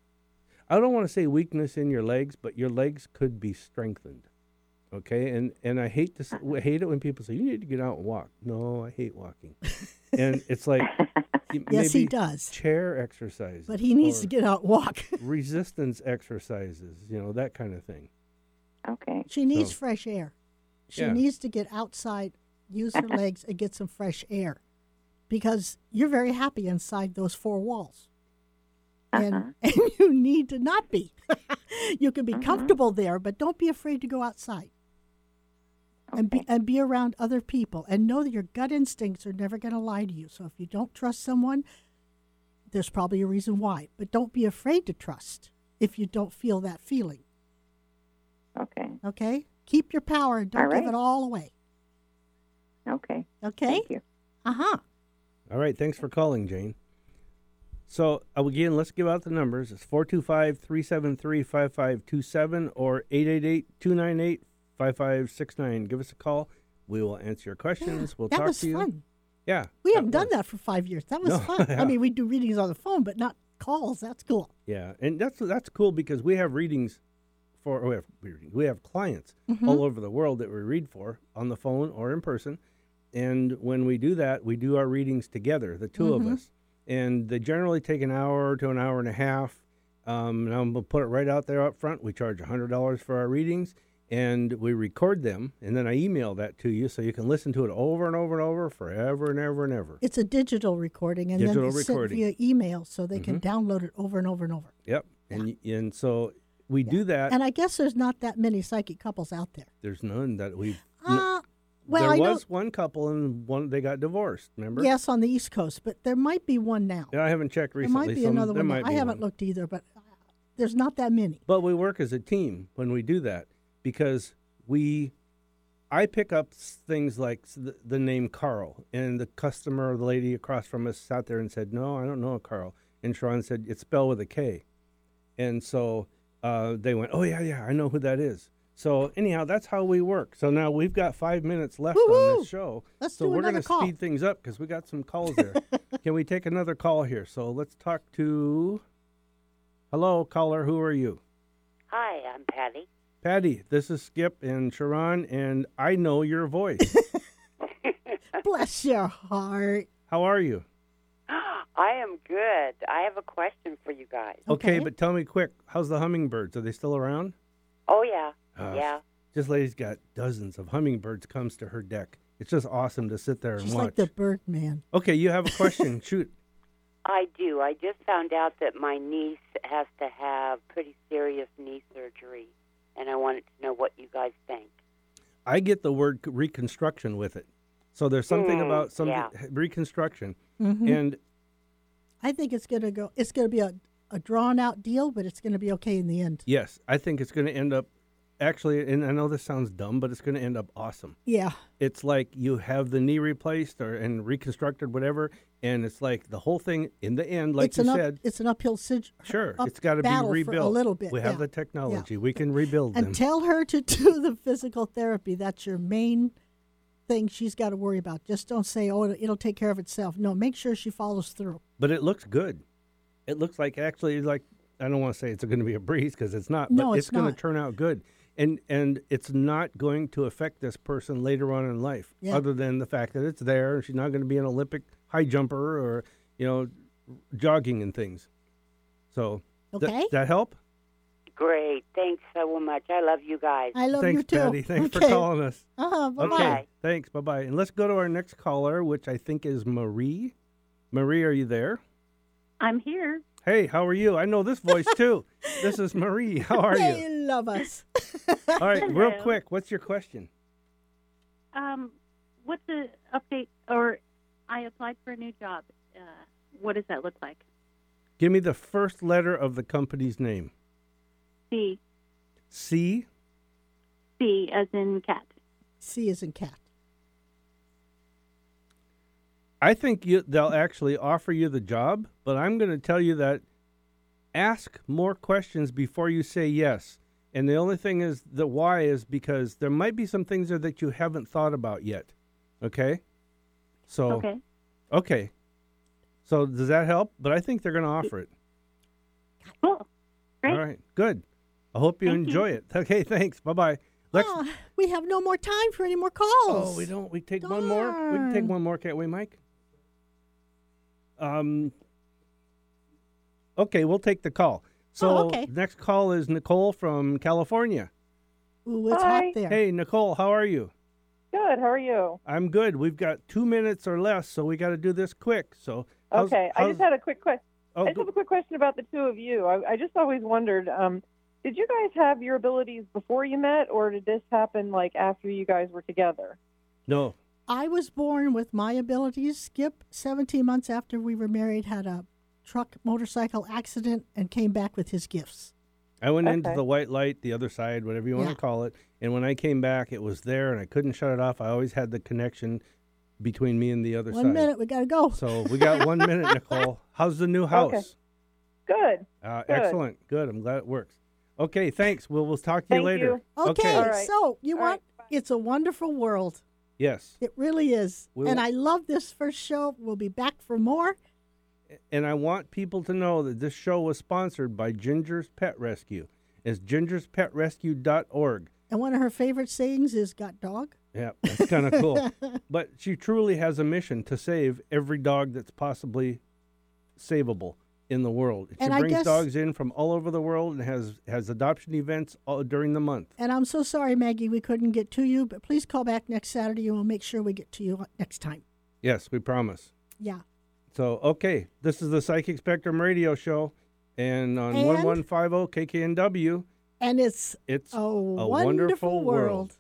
I don't want to say weakness in your legs, but your legs could be strengthened. Okay? And and I hate to uh-uh. I hate it when people say you need to get out and walk. No, I hate walking. and it's like y-
Yes, he does.
chair exercises.
But he needs to get out and walk.
resistance exercises, you know, that kind of thing.
Okay.
she needs
So-
fresh air. She
Yeah.
needs to get outside, use her legs, and get some fresh air. Because you're very happy inside those four walls. And,
Uh-huh.
and you need to not be. you can be
Mhm.
comfortable there, but don't be afraid to go outside and be and be around other people and know that your gut instincts are never going to lie to you. So if you don't trust someone, there's probably a reason why. But don't be afraid to trust if you don't feel that feeling.
Okay.
Okay? Keep your power and don't
All
give it all away.
Okay.
Okay?
Thank you.
Uh-huh.
All right, thanks for calling, Jane. So, uh, again, let's give out the numbers. It's 425 373 5527 or 888 298 5569. Give us a call. We will answer your questions. We'll
that
talk
was
to you.
fun.
Yeah.
We haven't done that for five years. That was
No,
fun.
yeah.
I mean, we do readings on the phone, but not calls. That's cool.
Yeah, and that's that's cool because we have readings for we have we have clients
Mhm.
all over the world that we read for on the phone or in person, and when we do that, we do our readings together, the 2
Mhm.
of us, and they generally take an hour to an hour and a half. Um, and I'm gonna put it right out there up front. We charge hundred dollars for our readings, and we record them, and then I email that to you so you can listen to it over and over and over forever and ever and ever.
It's a digital recording, and
Digital
then it's sent via email, so they
Mhm.
can download it over and over and over.
Yep. And and so we do that.
And I guess there's not that many psychic couples out there.
There's none that we.
Uh, well,
there
I
was one couple and one they got divorced. Remember?
yes, on the East Coast, but there might be one now.
Yeah, I haven't checked recently.
there might be
so
another one. I haven't
one.
looked either, but uh, there's not that many.
But we work as a team when we do that because we, I pick up things like the, the name Carl, and the customer or the lady across from us sat there and said, "No, I don't know a Carl." And Sharon said, "It's spelled with a K," and so uh, they went, "Oh yeah, yeah, I know who that is." So anyhow, that's how we work. So now we've got five minutes left on
Woo-hoo!
this show.
Let's
so
do
we're gonna speed things up because we got some calls there. Can we take another call here? So let's talk to. Hello, caller. Who are you?
Hi, I'm Patty.
Patty, this is Skip and Sharon, and I know your voice.
Bless your heart.
How are you?
I am good. I have a question for you guys.
Okay,
Okay.
but tell me quick, how's the hummingbirds? Are they still around?
Oh yeah,
Uh,
yeah.
This lady's got dozens of hummingbirds comes to her deck. It's just awesome to sit there and
She's
watch.
like the bird man.
Okay, you have a question. Shoot.
I do. I just found out that my niece has to have pretty serious knee surgery, and I wanted to know what you guys think.
I get the word reconstruction with it. So there's something
Mm,
about some
yeah.
reconstruction.
Mhm.
And
I think it's gonna go. It's gonna be a, a drawn out deal, but it's gonna be okay in the end.
yes, I think it's going to end up actually, and I know this sounds dumb, but it's going to end up awesome.
Yeah.
it's like you have the knee replaced or and reconstructed whatever and it's like the whole thing in the end like
it's
you
an up,
said
it's an uphill
sure
up
it's got to be rebuilt
a little bit.
we have
yeah.
the technology we can rebuild them
and tell her to do the physical therapy. That's your main thing she's got to worry about. Just don't say, "Oh, it'll, it'll take care of itself." No, make sure she follows through.
but it looks good it looks like actually like i don't want to say it's going to be a breeze because it's not
No,
but
it's
it's, going to turn out good and and it's not going to affect this person later on in life
Yeah.
other than the fact that it's there and she's not going to be an olympic high jumper or you know jogging and things so th-
Okay.
that help
Great. Thanks so much. I love you guys.
I love
Thanks,
you too.
Patty. Thanks
okay.
for calling us.
Uh-huh, bye-bye.
Okay. Thanks. Bye bye. And let's go to our next caller, which I think is Marie. Marie, are you there?
I'm here.
Hey, how are you? I know this voice too. this is Marie. How are
They
you?
love us.
All right, real
Hello.
quick. What's your question?
Um, what's the update? Or I applied for a new job. Uh, what does that look like?
Give me the first letter of the company's name.
C.
C.
C as in cat.
C is in cat.
I think you, they'll actually offer you the job, but I'm going to tell you that ask more questions before you say yes. And the only thing is the why is because there might be some things there that you haven't thought about yet. Okay? So
Okay.
okay. So does that help? But I think they're going to offer it.
Cool. Great.
All right. Good. I hope you
Thank you.
enjoy it. Okay, thanks. Bye-bye. Let's
Ah, we have no more time for any more calls.
Oh, we don't. We take one more. We can take one more, can't we, Mike? Um. Okay, we'll take the call. So
Oh, okay.
next call is Nicole from California.
Ooh, it's
Hi.
hot there.
Hey, Nicole, how are you?
Good. How are you?
I'm good. We've got two minutes or less, so we got to do this quick. So how's-
okay. I just had a quick question.
oh,
I just
go-
have a quick question about the two of you. I, I just always wondered, um, did you guys have your abilities before you met, or did this happen like after you guys were together?
no.
I was born with my abilities. Skip, 17 months after we were married, had a truck motorcycle accident and came back with his gifts.
I went into the white light, the other side, whatever you want
Yeah.
to call it. And when I came back, it was there, and I couldn't shut it off. I always had the connection between me and the other
One
side.
One minute, we got to go.
So we got one minute, Nicole. How's the new house?
Okay. Good.
Uh,
Good.
excellent. Good. I'm glad it works. Okay, thanks. We'll we'll talk to you later.
you.
Okay,
All right.
so you
All
want
right,
it's a wonderful world.
Yes.
It really is.
We'll-
and I love this first show. We'll be back for more.
And I want people to know that this show was sponsored by Ginger's Pet Rescue. It's gingerspetrescue.org.
And one of her favorite sayings is "Got dog."
Yeah, that's kind of cool. But she truly has a mission to save every dog that's possibly savable in the world. She
And
brings
guess-
dogs in from all over the world and has has adoption events all, during the month.
And I'm so sorry, Maggie, we couldn't get to you, but please call back next Saturday and we'll make sure we get to you next time.
Yes, we promise.
Yeah.
So, okay, this is the Psychic Spectrum radio show, and on
And-
1150 KKNW,
And it's
it's
a,
a
wonderful,
wonderful
world.
world.